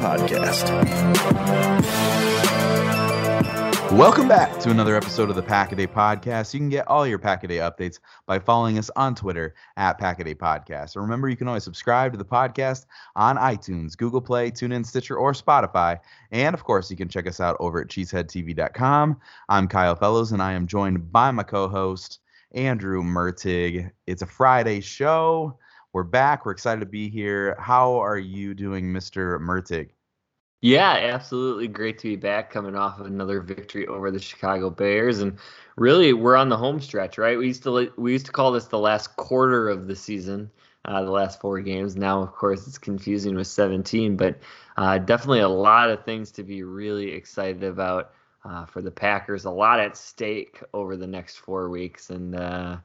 Podcast. Welcome back to another episode of the Pack a Day Podcast. You can get all your Pack a Day updates by following us on Twitter at Pack a Day Podcast. And remember, you can always subscribe to the podcast on iTunes, Google Play, TuneIn, Stitcher, or Spotify. And of course, you can check us out over at cheeseheadtv.com. I'm Kyle Fellows, and I am joined by my co-host Andrew Mertig. It's a Friday show. We're back. We're excited to be here. How are you doing, Mr. Mertig? Yeah, absolutely great to be back coming off of another victory over the Chicago Bears and really we're on the home stretch, right? We used to we used to call this the last quarter of the season, uh, the last four games. Now, of course, it's confusing with 17, but uh, definitely a lot of things to be really excited about uh, for the Packers. A lot at stake over the next four weeks, and uh,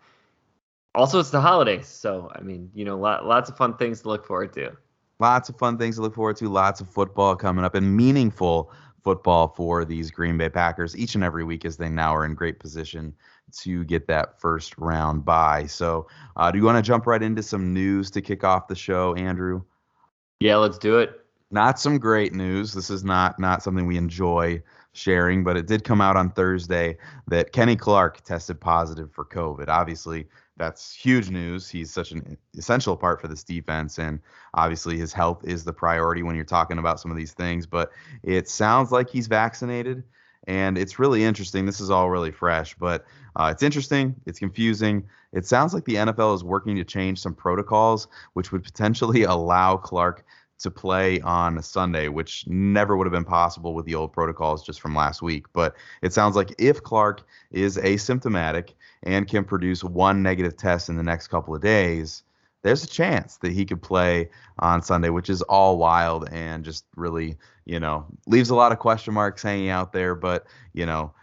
also it's the holidays, so I mean, you know, lot, lots of fun things to look forward to lots of fun things to look forward to. Lots of football coming up and meaningful football for these Green Bay Packers each and every week as they now are in great position to get that first round bye. So, uh, do you want to jump right into some news to kick off the show, Andrew? Yeah, let's do it. Not some great news. This is not not something we enjoy sharing, but it did come out on Thursday that Kenny Clark tested positive for COVID. Obviously, that's huge news. He's such an essential part for this defense, and obviously his health is the priority when you're talking about some of these things. But it sounds like he's vaccinated, and it's really interesting. This is all really fresh, but uh, it's interesting. It's confusing. It sounds like the NFL is working to change some protocols, which would potentially allow Clark to play on a Sunday, which never would have been possible with the old protocols just from last week. But it sounds like if Clark is asymptomatic and can produce one negative test in the next couple of days, there's a chance that he could play on Sunday, which is all wild and just really, you know, leaves a lot of question marks hanging out there. But, you know,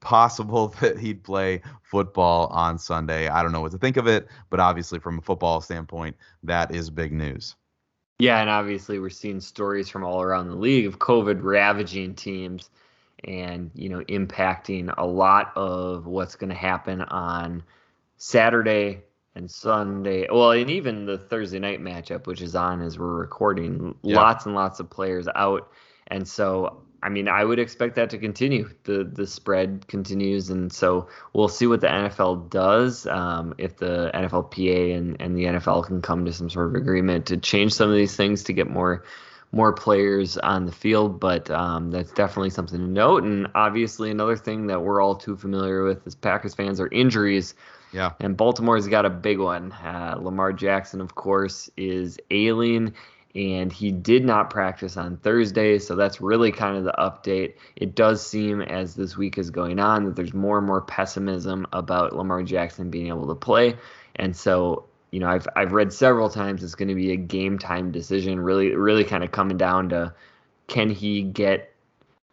possible that he'd play football on Sunday. I don't know what to think of it, but obviously, from a football standpoint, that is big news. Yeah, and obviously we're seeing stories from all around the league of COVID ravaging teams and, you know, impacting a lot of what's going to happen on Saturday and Sunday. Well, and even the Thursday night matchup, which is on as we're recording. Yeah. Lots and lots of players out. And so I mean, I would expect that to continue. The the spread continues, and so we'll see what the NFL does. Um, if the NFLPA and, and the NFL can come to some sort of agreement to change some of these things to get more more players on the field, but um, that's definitely something to note. And obviously, another thing that we're all too familiar with as Packers fans are injuries. Yeah. And Baltimore's got a big one. Uh, Lamar Jackson, of course, is ailing and he did not practice on Thursday. So that's really kind of the update. It does seem as this week is going on that there's more and more pessimism about Lamar Jackson being able to play. And so, you know, I've I've read several times it's going to be a game time decision, really really kind of coming down to can he get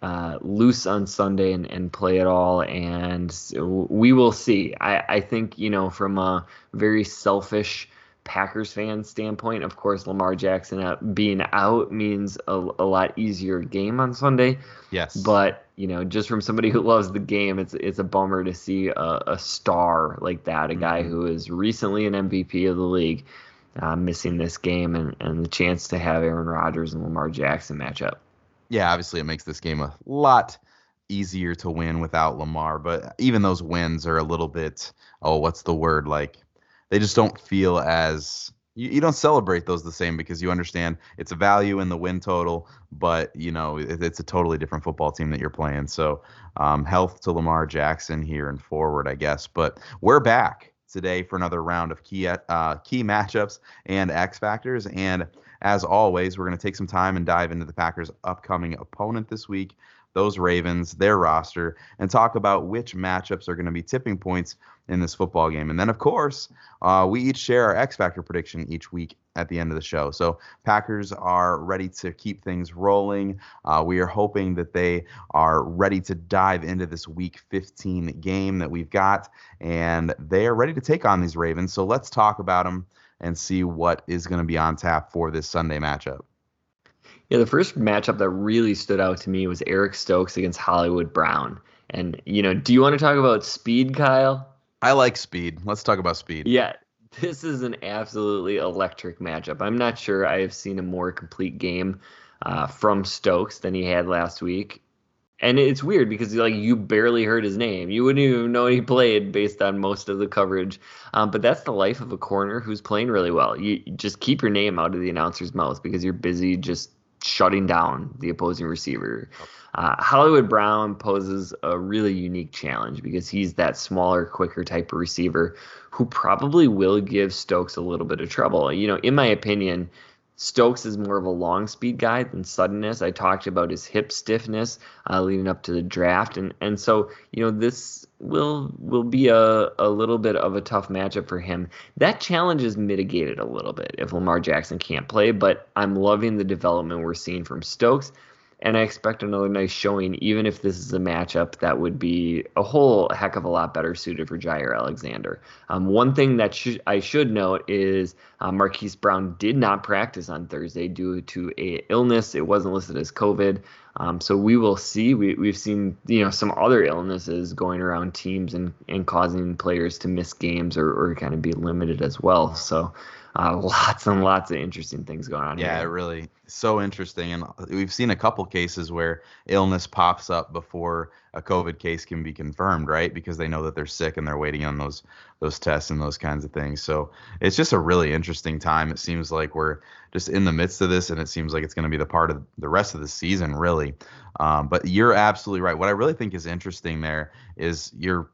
uh, loose on Sunday and, and play it all, and we will see. I, I think you know from a very selfish Packers fan standpoint, of course, Lamar Jackson being out means a, a, lot easier game on Sunday. Yes. But you know, just from somebody who loves the game, it's it's a bummer to see a, a star like that, a guy mm-hmm. who is recently an MVP of the league, uh, missing this game and, and the chance to have Aaron Rodgers and Lamar Jackson match up. Yeah, obviously it makes this game a lot easier to win without Lamar, but even those wins are a little bit oh, what's the word like they just don't feel as you, you don't celebrate those the same because you understand it's a value in the win total, but you know it, it's a totally different football team that you're playing. So um, health to Lamar Jackson here and forward, I guess. But we're back today for another round of key uh, key matchups and X factors. And as always, we're going to take some time and dive into the Packers' upcoming opponent this week those Ravens, their roster, and talk about which matchups are going to be tipping points in this football game. And then, of course, uh, we each share our X Factor prediction each week at the end of the show. So, Packers are ready to keep things rolling. Uh, we are hoping that they are ready to dive into this week 15 game that we've got, and they are ready to take on these Ravens. So, let's talk about them and see what is going to be on tap for this Sunday matchup. Yeah, the first matchup that really stood out to me was Eric Stokes against Hollywood Brown. And, you know, do you want to talk about speed, Kyle? I like speed. Let's talk about speed. Yeah, this is an absolutely electric matchup. I'm not sure I have seen a more complete game uh, from Stokes than he had last week. And it's weird because like you barely heard his name. You wouldn't even know he played based on most of the coverage. Um, but that's the life of a corner who's playing really well. You just keep your name out of the announcer's mouth because you're busy just shutting down the opposing receiver. Uh, Hollywood Brown poses a really unique challenge because he's that smaller, quicker type of receiver who probably will give Stokes a little bit of trouble. You know, in my opinion, Stokes is more of a long speed guy than suddenness. I talked about his hip stiffness uh, leading up to the draft, and and so you know this will will be a, a little bit of a tough matchup for him. That challenge is mitigated a little bit if Lamar Jackson can't play, but I'm loving the development we're seeing from Stokes and I expect another nice showing, even if this is a matchup that would be a whole heck of a lot better suited for Jaire Alexander. Um, one thing that sh- I should note is uh, Marquise Brown did not practice on Thursday due to a illness. It wasn't listed as COVID. Um, so we will see. We, we've seen you know some other illnesses going around teams and, and causing players to miss games or, or kind of be limited as well. So uh, lots and lots of interesting things going on yeah, here. really so interesting. And we've seen a couple cases where illness pops up before a COVID case can be confirmed, right? Because they know that they're sick and they're waiting on those those tests and those kinds of things. So it's just a really interesting time. It seems like we're just in the midst of this, and it seems like it's going to be the part of the rest of the season, really. Um, but you're absolutely right. What I really think is interesting there is you're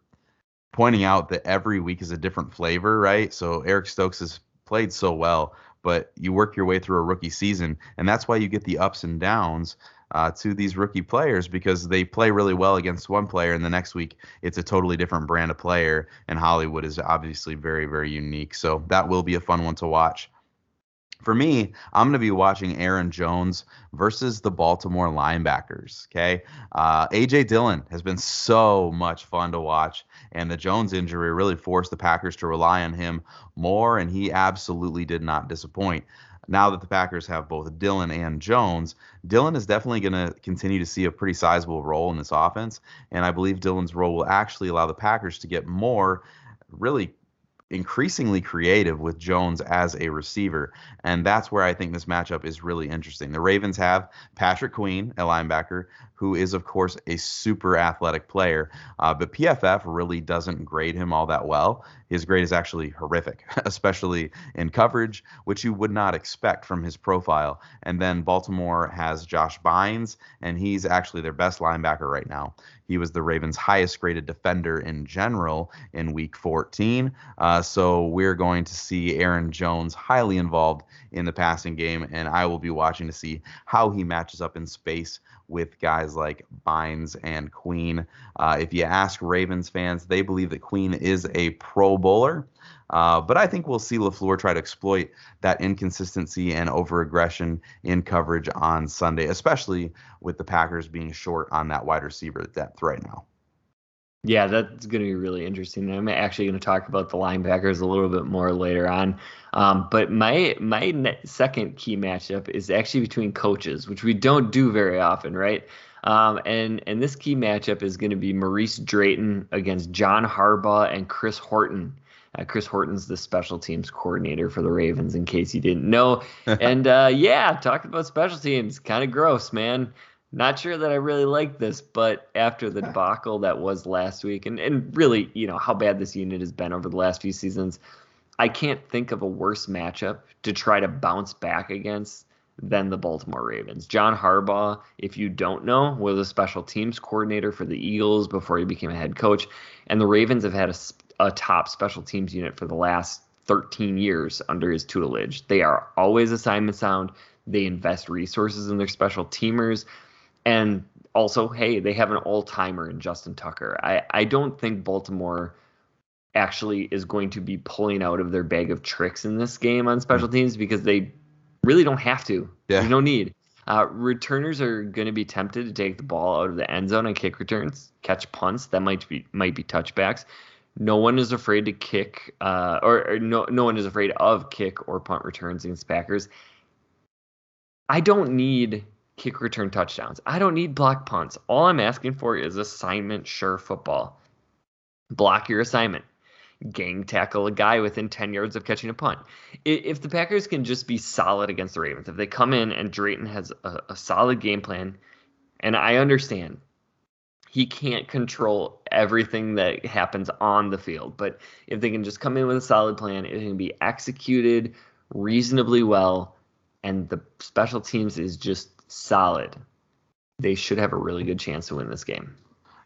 pointing out that every week is a different flavor, right? So Eric Stokes is played so well, but you work your way through a rookie season, and that's why you get the ups and downs. Uh, to these rookie players because they play really well against one player, and the next week it's a totally different brand of player. And Hollywood is obviously very, very unique. So that will be a fun one to watch. For me, I'm going to be watching Aaron Jones versus the Baltimore linebackers. Okay. Uh, A.J. Dillon has been so much fun to watch, and the Jones injury really forced the Packers to rely on him more, and he absolutely did not disappoint. Now that the Packers have both Dillon and Jones, Dillon is definitely going to continue to see a pretty sizable role in this offense, and I believe Dillon's role will actually allow the Packers to get more really increasingly creative with Jones as a receiver. And that's where I think this matchup is really interesting. The Ravens have Patrick Queen, a linebacker, who is, of course, a super athletic player. Uh, but PFF really doesn't grade him all that well. His grade is actually horrific, especially in coverage, which you would not expect from his profile. And then Baltimore has Josh Bynes, and he's actually their best linebacker right now. He was the Ravens' highest graded defender in general in week 14. Uh, so we're going to see Aaron Jones highly involved in the passing game, and I will be watching to see how he matches up in space with guys like Bynes and Queen. Uh, if you ask Ravens fans, they believe that Queen is a Pro Bowler. Uh, but I think we'll see LaFleur try to exploit that inconsistency and over aggression in coverage on Sunday, especially with the Packers being short on that wide receiver depth right now. Yeah, that's going to be really interesting. I'm actually going to talk about the linebackers a little bit more later on. Um, but my my second key matchup is actually between coaches, which we don't do very often, right? Um, and and this key matchup is going to be Maurice Drayton against John Harbaugh and Chris Horton. Uh, Chris Horton's the special teams coordinator for the Ravens, in case you didn't know. and uh, yeah, talking about special teams. Kind of gross, man. Not sure that I really like this, but after the debacle that was last week, and, and really, you know, how bad this unit has been over the last few seasons, I can't think of a worse matchup to try to bounce back against than the Baltimore Ravens. John Harbaugh, if you don't know, was a special teams coordinator for the Eagles before he became a head coach. And the Ravens have had a a top special teams unit for the last 13 years under his tutelage. They are always assignment sound. They invest resources in their special teamers. And also, hey, they have an all timer in Justin Tucker. I, I don't think Baltimore actually is going to be pulling out of their bag of tricks in this game on special mm. teams because they really don't have to. Yeah. There's no need. Uh, returners are going to be tempted to take the ball out of the end zone and kick returns, catch punts. That might be might be touchbacks no one is afraid to kick, uh, or, or, no no one is afraid of kick or punt returns against Packers. I don't need kick return touchdowns. I don't need block punts. All I'm asking for is assignment sure football. Block your assignment. Gang tackle a guy within 10 yards of catching a punt. If the Packers can just be solid against the Ravens, if they come in and Drayton has a, a solid game plan, and I understand he can't control everything that happens on the field. But if they can just come in with a solid plan, it can be executed reasonably well, and the special teams is just solid. They should have a really good chance to win this game.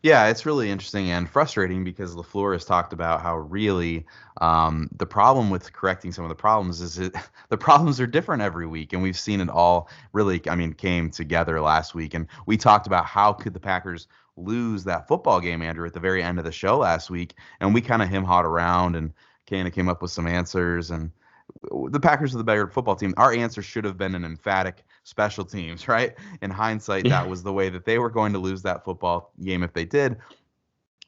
Yeah, it's really interesting and frustrating because LaFleur has talked about how really um, the problem with correcting some of the problems is it, the problems are different every week, and we've seen it all really. I mean, came together last week, and we talked about how could the Packers lose that football game, Andrew, at the very end of the show last week, and we kind of him hawed around and kind of came up with some answers. And the Packers are the better football team. Our answer should have been an emphatic special teams, right? In hindsight, that was the way that they were going to lose that football game if they did.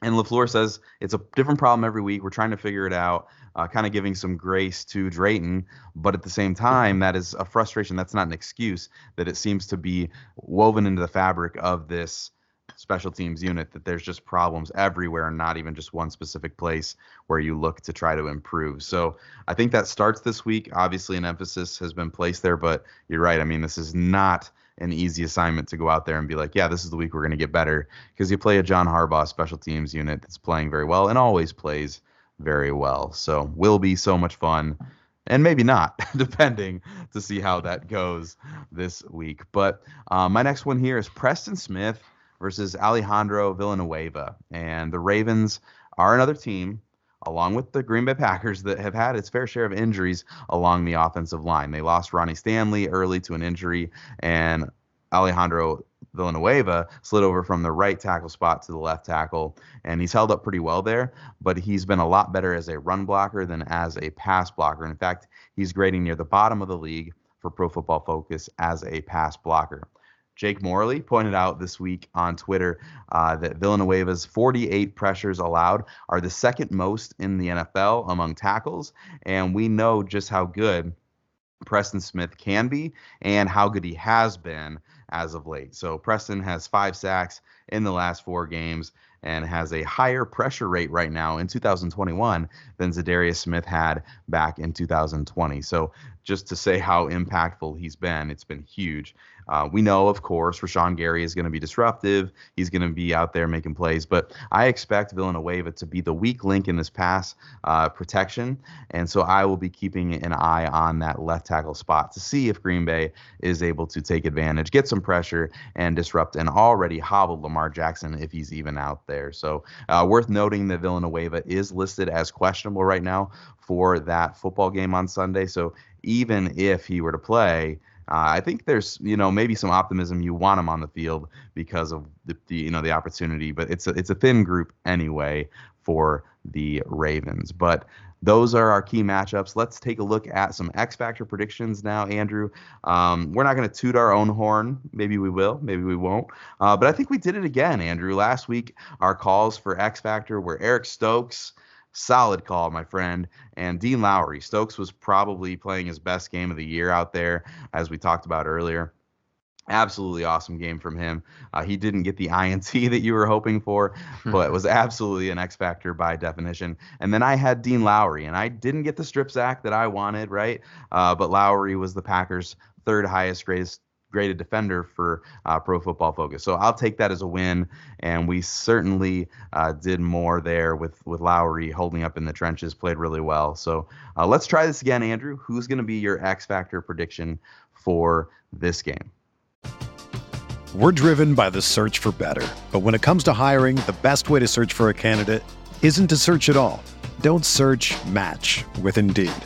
And LaFleur says it's a different problem every week. We're trying to figure it out, uh, kind of giving some grace to Drayton. But at the same time, that is a frustration. That's not an excuse, that it seems to be woven into the fabric of this special teams unit that there's just problems everywhere and not even just one specific place where you look to try to improve. So I think that starts this week. Obviously, an emphasis has been placed there, but you're right. I mean, this is not an easy assignment to go out there and be like, yeah, this is the week we're going to get better because you play a John Harbaugh special teams unit that's playing very well and always plays very well. So will be so much fun and maybe not, depending to see how that goes this week. But uh, my next one here is Preston Smith versus Alejandro Villanueva. And the Ravens are another team, along with the Green Bay Packers, that have had its fair share of injuries along the offensive line. They lost Ronnie Stanley early to an injury, and Alejandro Villanueva slid over from the right tackle spot to the left tackle, and he's held up pretty well there. But he's been a lot better as a run blocker than as a pass blocker. In fact, he's grading near the bottom of the league for Pro Football Focus as a pass blocker. Jake Morley pointed out this week on Twitter uh, that Villanueva's 48 pressures allowed are the second most in the NFL among tackles, and we know just how good Preston Smith can be and how good he has been as of late. So Preston has five sacks in the last four games and has a higher pressure rate right now in 2021 than Za'Darius Smith had back in 2020. So just to say how impactful he's been, it's been huge. Uh, we know, of course, Rashan Gary is going to be disruptive. He's going to be out there making plays, but I expect Villanueva to be the weak link in this pass uh, protection, and so I will be keeping an eye on that left tackle spot to see if Green Bay is able to take advantage, get some pressure, and disrupt an already hobbled Lamar Jackson if he's even out there. So uh, worth noting that Villanueva is listed as questionable right now for that football game on Sunday. So even if he were to play, uh, I think there's you know maybe some optimism. You want him on the field because of the, the, you know the opportunity, but it's a it's a thin group anyway for the Ravens. But those are our key matchups. Let's take a look at some X Factor predictions now, Andrew. Um, we're not going to toot our own horn. Maybe we will, maybe we won't. Uh, but I think we did it again, Andrew. Last week, our calls for X Factor were Eric Stokes solid call, my friend. And Dean Lowry, Stokes was probably playing his best game of the year out there, as we talked about earlier. absolutely awesome game from him. Uh, he didn't get the INT that you were hoping for, but was absolutely an X factor by definition. And then I had Dean Lowry, and I didn't get the strip sack that I wanted, right? Uh, but Lowry was the Packers' third highest graded defender for uh, Pro Football Focus. So I'll take that as a win. And we certainly uh, did more there with with Lowry holding up in the trenches, played really well. So uh, let's try this again, Andrew. Who's going to be your X factor prediction for this game? We're driven by the search for better. But when it comes to hiring, the best way to search for a candidate isn't to search at all. Don't search match with Indeed.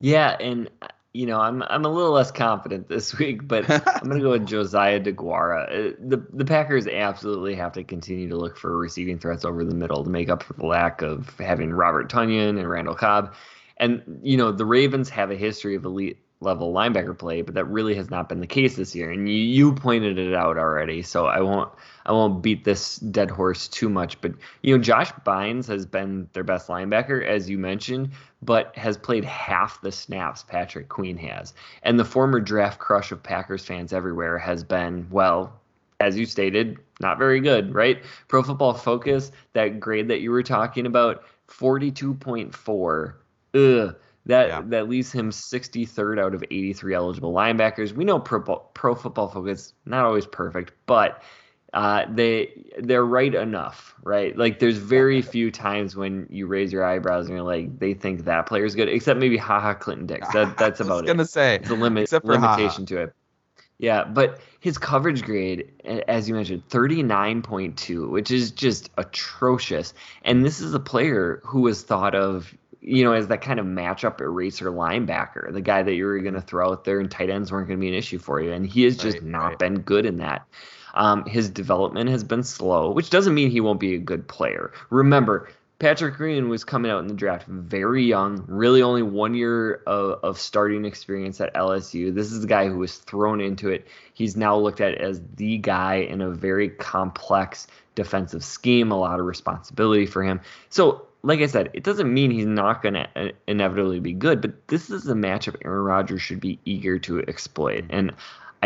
Yeah, and you know, I'm I'm a little less confident this week, but I'm going to go with Josiah DeGuara. Uh, the the Packers absolutely have to continue to look for receiving threats over the middle to make up for the lack of having Robert Tonyan and Randall Cobb. And you know, the Ravens have a history of elite level linebacker play, but that really has not been the case this year. And you, you pointed it out already, so I won't I won't beat this dead horse too much. But you know, Josh Bynes has been their best linebacker, as you mentioned, but has played half the snaps Patrick Queen has. And the former draft crush of Packers fans everywhere has been, well, as you stated, not very good, right? Pro Football Focus, that grade that you were talking about, 42.4. Ugh that yeah. that leaves him 63rd out of 83 eligible linebackers. We know Pro, Pro Football Focus not always perfect, but uh, they they're right enough, right? Like there's very few times when you raise your eyebrows and you're like they think that player's good, except maybe Ha Ha Clinton-Dix. That that's about it. I was gonna it. say the limit limitation to it. Yeah, but his coverage grade, as you mentioned, 39.2, which is just atrocious. And this is a player who was thought of you know, as that kind of matchup eraser linebacker, the guy that you were going to throw out there and tight ends weren't going to be an issue for you. And he has just right, not right. been good in that. Um, his development has been slow, which doesn't mean he won't be a good player. Remember, Patrick Queen was coming out in the draft very young, really only one year of, of, starting experience at LSU. This is the guy who was thrown into it. He's now looked at as the guy in a very complex defensive scheme, a lot of responsibility for him. So like I said, it doesn't mean he's not going to uh, inevitably be good, but this is a matchup Aaron Rodgers should be eager to exploit. And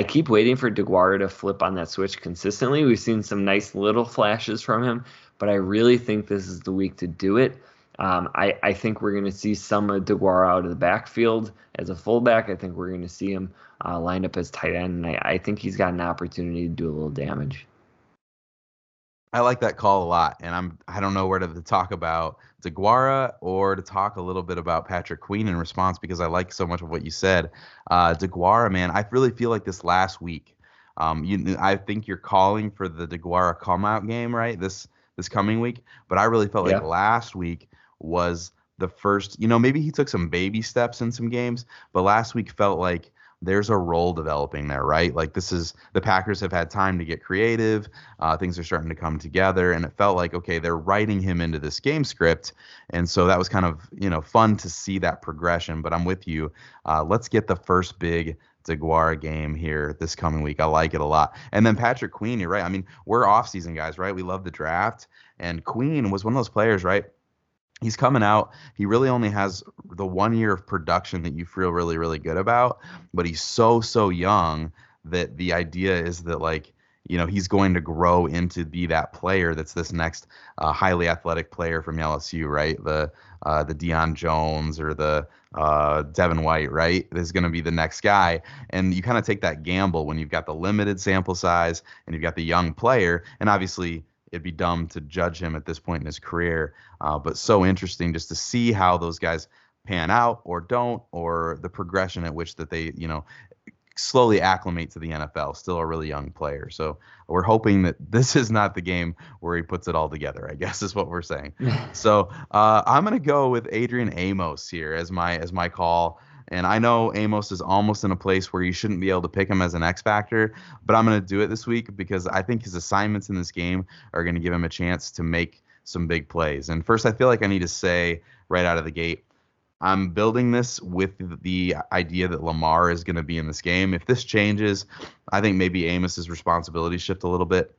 I keep waiting for DeGuara to flip on that switch consistently. We've seen some nice little flashes from him, but I really think this is the week to do it. Um, I, I think we're going to see some of DeGuara out of the backfield as a fullback. I think we're going to see him uh, lined up as tight end, and I, I think he's got an opportunity to do a little damage. I like that call a lot, and I'm I don't know where to talk about DeGuara or to talk a little bit about Patrick Queen in response because I like so much of what you said. Uh, DeGuara, man, I really feel like this last week. Um, you, I think you're calling for the DeGuara come out game, right? This this coming week, but I really felt like last week was the first. You know, maybe he took some baby steps in some games, but last week felt like there's a role developing there, right? Like this is the Packers have had time to get creative. Uh, things are starting to come together, and it felt like okay, they're writing him into this game script, and so that was kind of you know fun to see that progression. But I'm with you. Uh, let's get the first big DeGuara game here this coming week. I like it a lot. And then Patrick Queen, you're right. I mean, we're off-season guys, right? We love the draft, and Queen was one of those players, right? He's coming out. He really only has the one year of production that you feel really, really good about, but he's so, so young that the idea is that like you know he's going to grow into be that player that's this next uh, highly athletic player from LSU, right? The uh, the Deion Jones or the uh, Devin White, right? Is going to be the next guy, and you kind of take that gamble when you've got the limited sample size and you've got the young player, and obviously it'd be dumb to judge him at this point in his career, uh, but so interesting just to see how those guys pan out or don't or the progression at which that they you know slowly acclimate to the NFL. Still a really young player. So we're hoping that this is not the game where he puts it all together, I guess is what we're saying. so uh, I'm going to go with Adrian Amos here as my as my call. And I know Amos is almost in a place where you shouldn't be able to pick him as an X factor, but I'm going to do it this week because I think his assignments in this game are going to give him a chance to make some big plays. And first, I feel like I need to say right out of the gate, I'm building this with the idea that Lamar is going to be in this game. If this changes, I think maybe Amos's responsibilities shift a little bit.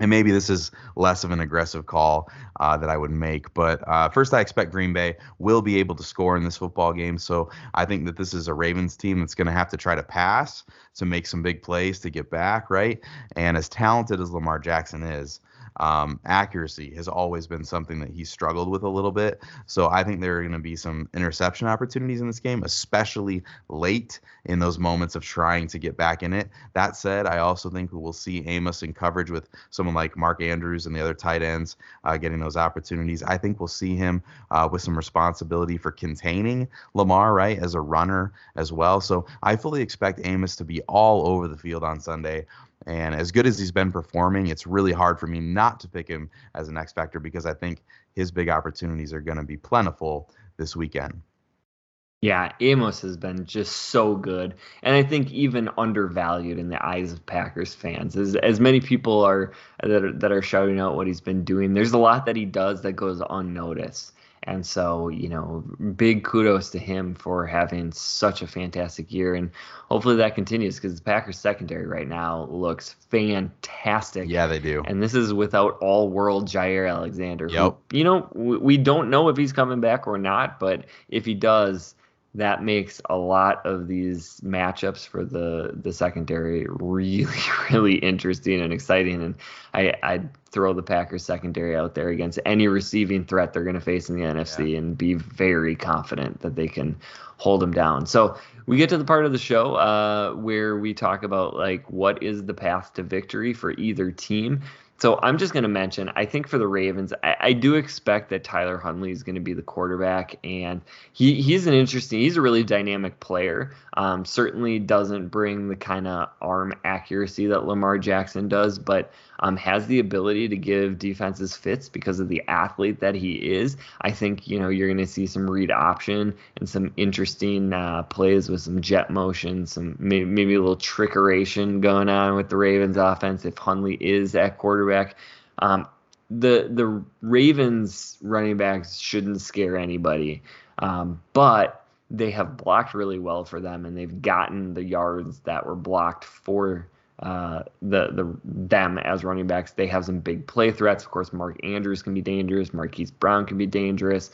And maybe this is less of an aggressive call uh, that I would make. But uh, first, I expect Green Bay will be able to score in this football game. So I think that this is a Ravens team that's going to have to try to pass to make some big plays to get back, right? And as talented as Lamar Jackson is, um, accuracy has always been something that he struggled with a little bit. So I think there are going to be some interception opportunities in this game, especially late in those moments of trying to get back in it. That said, I also think we will see Amos in coverage with someone like Mark Andrews and the other tight ends uh, getting those opportunities. I think we'll see him uh, with some responsibility for containing Lamar, right, as a runner as well. So I fully expect Amos to be all over the field on Sunday. And as good as he's been performing, it's really hard for me not to pick him as an X factor because I think his big opportunities are going to be plentiful this weekend. Yeah, Amos has been just so good, and I think even undervalued in the eyes of Packers fans. As as many people are that are, that are shouting out what he's been doing, there's a lot that he does that goes unnoticed. And so, you know, big kudos to him for having such a fantastic year. And hopefully that continues because the Packers secondary right now looks fantastic. Yeah, they do. And this is without all world Jaire Alexander. Yep. Who, you know, we don't know if he's coming back or not, but if he does, that makes a lot of these matchups for the the secondary really really interesting and exciting. And i i throw the packers secondary out there against any receiving threat they're going to face in the nfc yeah. and be very confident that they can hold them down. So we get to the part of the show uh, where we talk about like what is the path to victory for either team so I'm just going to mention, I think for the Ravens, I, I do expect that Tyler Huntley is going to be the quarterback, and he he's an interesting, he's a really dynamic player. Um, certainly doesn't bring the kind of arm accuracy that Lamar Jackson does, but um, has the ability to give defenses fits because of the athlete that he is. I think you know you're going to see some read option and some interesting uh, plays with some jet motion, some maybe, maybe a little trickeration going on with the Ravens offense if Huntley is at quarterback. Um, the the Ravens running backs shouldn't scare anybody, um, but they have blocked really well for them, and they've gotten the yards that were blocked for uh, the the them as running backs. They have some big play threats. Of course, Mark Andrews can be dangerous. Marquise Brown can be dangerous.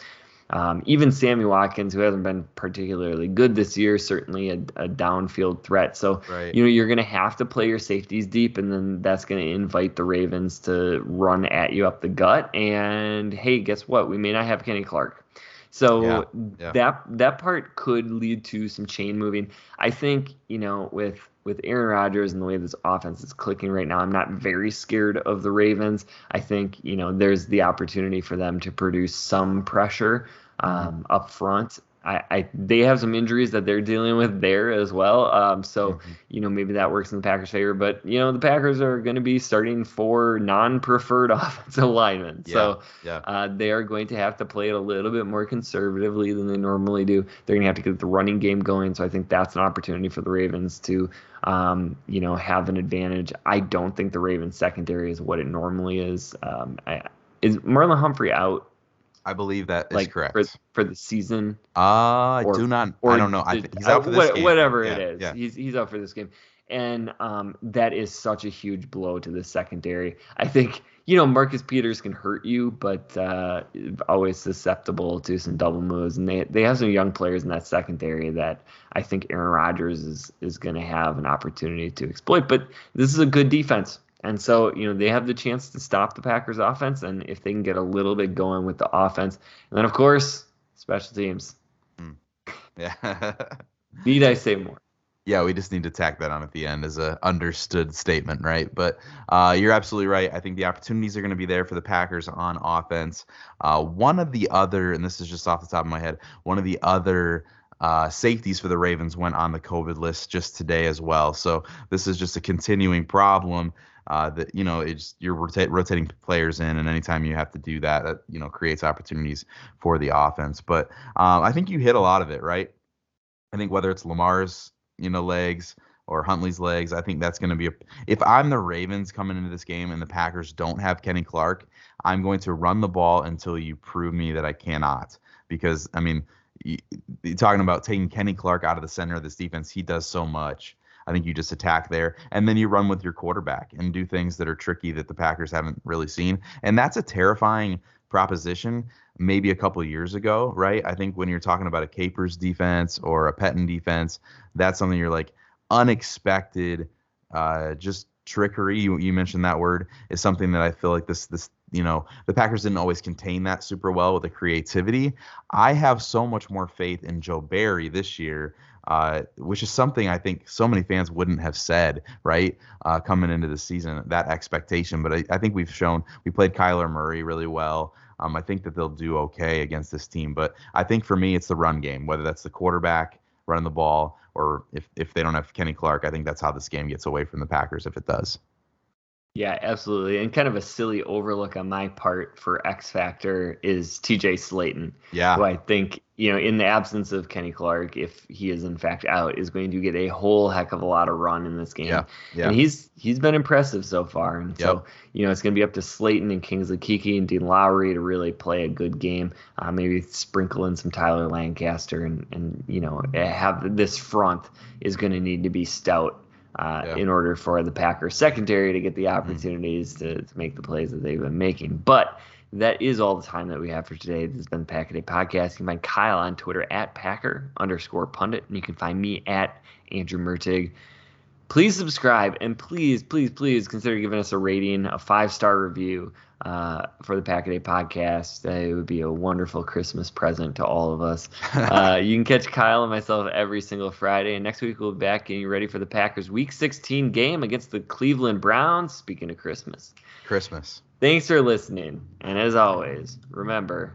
Um, even Sammy Watkins, who hasn't been particularly good this year, certainly a, a downfield threat. So right. you know you're going to have to play your safeties deep, and then that's going to invite the Ravens to run at you up the gut. And hey, guess what? We may not have Kenny Clark. So yeah, yeah. that that part could lead to some chain moving. I think you know with with Aaron Rodgers and the way this offense is clicking right now, I'm not very scared of the Ravens. I think, you know, there's the opportunity for them to produce some pressure um, up front. I, I, they have some injuries that they're dealing with there as well. Um, so mm-hmm. you know maybe that works in the Packers' favor. But you know the Packers are going to be starting for non-preferred offensive linemen, yeah, so yeah. Uh, they are going to have to play it a little bit more conservatively than they normally do. They're going to have to get the running game going. So I think that's an opportunity for the Ravens to um, you know have an advantage. I don't think the Ravens secondary is what it normally is. Um, I, is Marlon Humphrey out? I believe that is like correct. for, for the season. uh, I do not. or I don't know. I th- he's uh, out for this game. Whatever Yeah, it is, Yeah. he's he's out for this game, and um, that is such a huge blow to the secondary. I think you know Marcus Peters can hurt you, but uh, always susceptible to some double moves, and they they have some young players in that secondary that I think Aaron Rodgers is is going to have an opportunity to exploit. But this is a good defense. And so, you know, they have the chance to stop the Packers offense. And if they can get a little bit going with the offense, and then, of course, special teams. Yeah. Need I say more? yeah, we just need to tack that on at the end as a understood statement, right? But uh, you're absolutely right. I think the opportunities are going to be there for the Packers on offense. Uh, one of the other, and this is just off the top of my head, one of the other uh, safeties for the Ravens went on the COVID list just today as well. So this is just a continuing problem. Uh, that you know, it's you're rota- rotating players in, and anytime you have to do that, that you know creates opportunities for the offense. But um, I think you hit a lot of it, right? I think whether it's Lamar's you know legs or Huntley's legs, I think that's going to be a. If I'm the Ravens coming into this game and the Packers don't have Kenny Clark, I'm going to run the ball until you prove me that I cannot. Because I mean, you, you're talking about taking Kenny Clark out of the center of this defense, he does so much. I think you just attack there, and then you run with your quarterback and do things that are tricky that the Packers haven't really seen, and that's a terrifying proposition. Maybe a couple years ago, right? I think when you're talking about a Capers defense or a Pettine defense, that's something you're like unexpected, uh, just trickery. You, you mentioned that word is something that I feel like this this you know the Packers didn't always contain that super well with the creativity. I have so much more faith in Joe Barry this year uh, which is something I think so many fans wouldn't have said, right, uh, coming into the season, that expectation. But I, I, think we've shown we played Kyler Murray really well. Um, I think that they'll do okay against this team. But I think for me, it's the run game, whether that's the quarterback running the ball or if, if they don't have Kenny Clark, I think that's how this game gets away from the Packers if it does. Yeah, absolutely. And kind of a silly overlook on my part for X Factor is TJ Slaton. Yeah. Who I think, you know, in the absence of Kenny Clark, if he is in fact out, is going to get a whole heck of a lot of run in this game. Yeah. yeah. And he's he's been impressive so far. And Yep. so, you know, it's gonna be up to Slaton and Kingsley Keke and Dean Lowry to really play a good game. Uh, maybe sprinkle in some Tyler Lancaster and and you know, have this front is gonna need to be stout uh, Yeah. in order for the Packers secondary to get the opportunities to, to make the plays that they've been making. But that is all the time that we have for today. This has been the Pack Day Podcast. You can find Kyle on Twitter at Packer underscore pundit, and you can find me at Andrew Mertig. Please subscribe and please, please, please consider giving us a rating, a five star review uh, for the Pack a Day podcast. It would be a wonderful Christmas present to all of us. Uh, you can catch Kyle and myself every single Friday. And next week we'll be back getting ready for the Packers Week 16 game against the Cleveland Browns. Speaking of Christmas. Christmas. Thanks for listening. And as always, remember.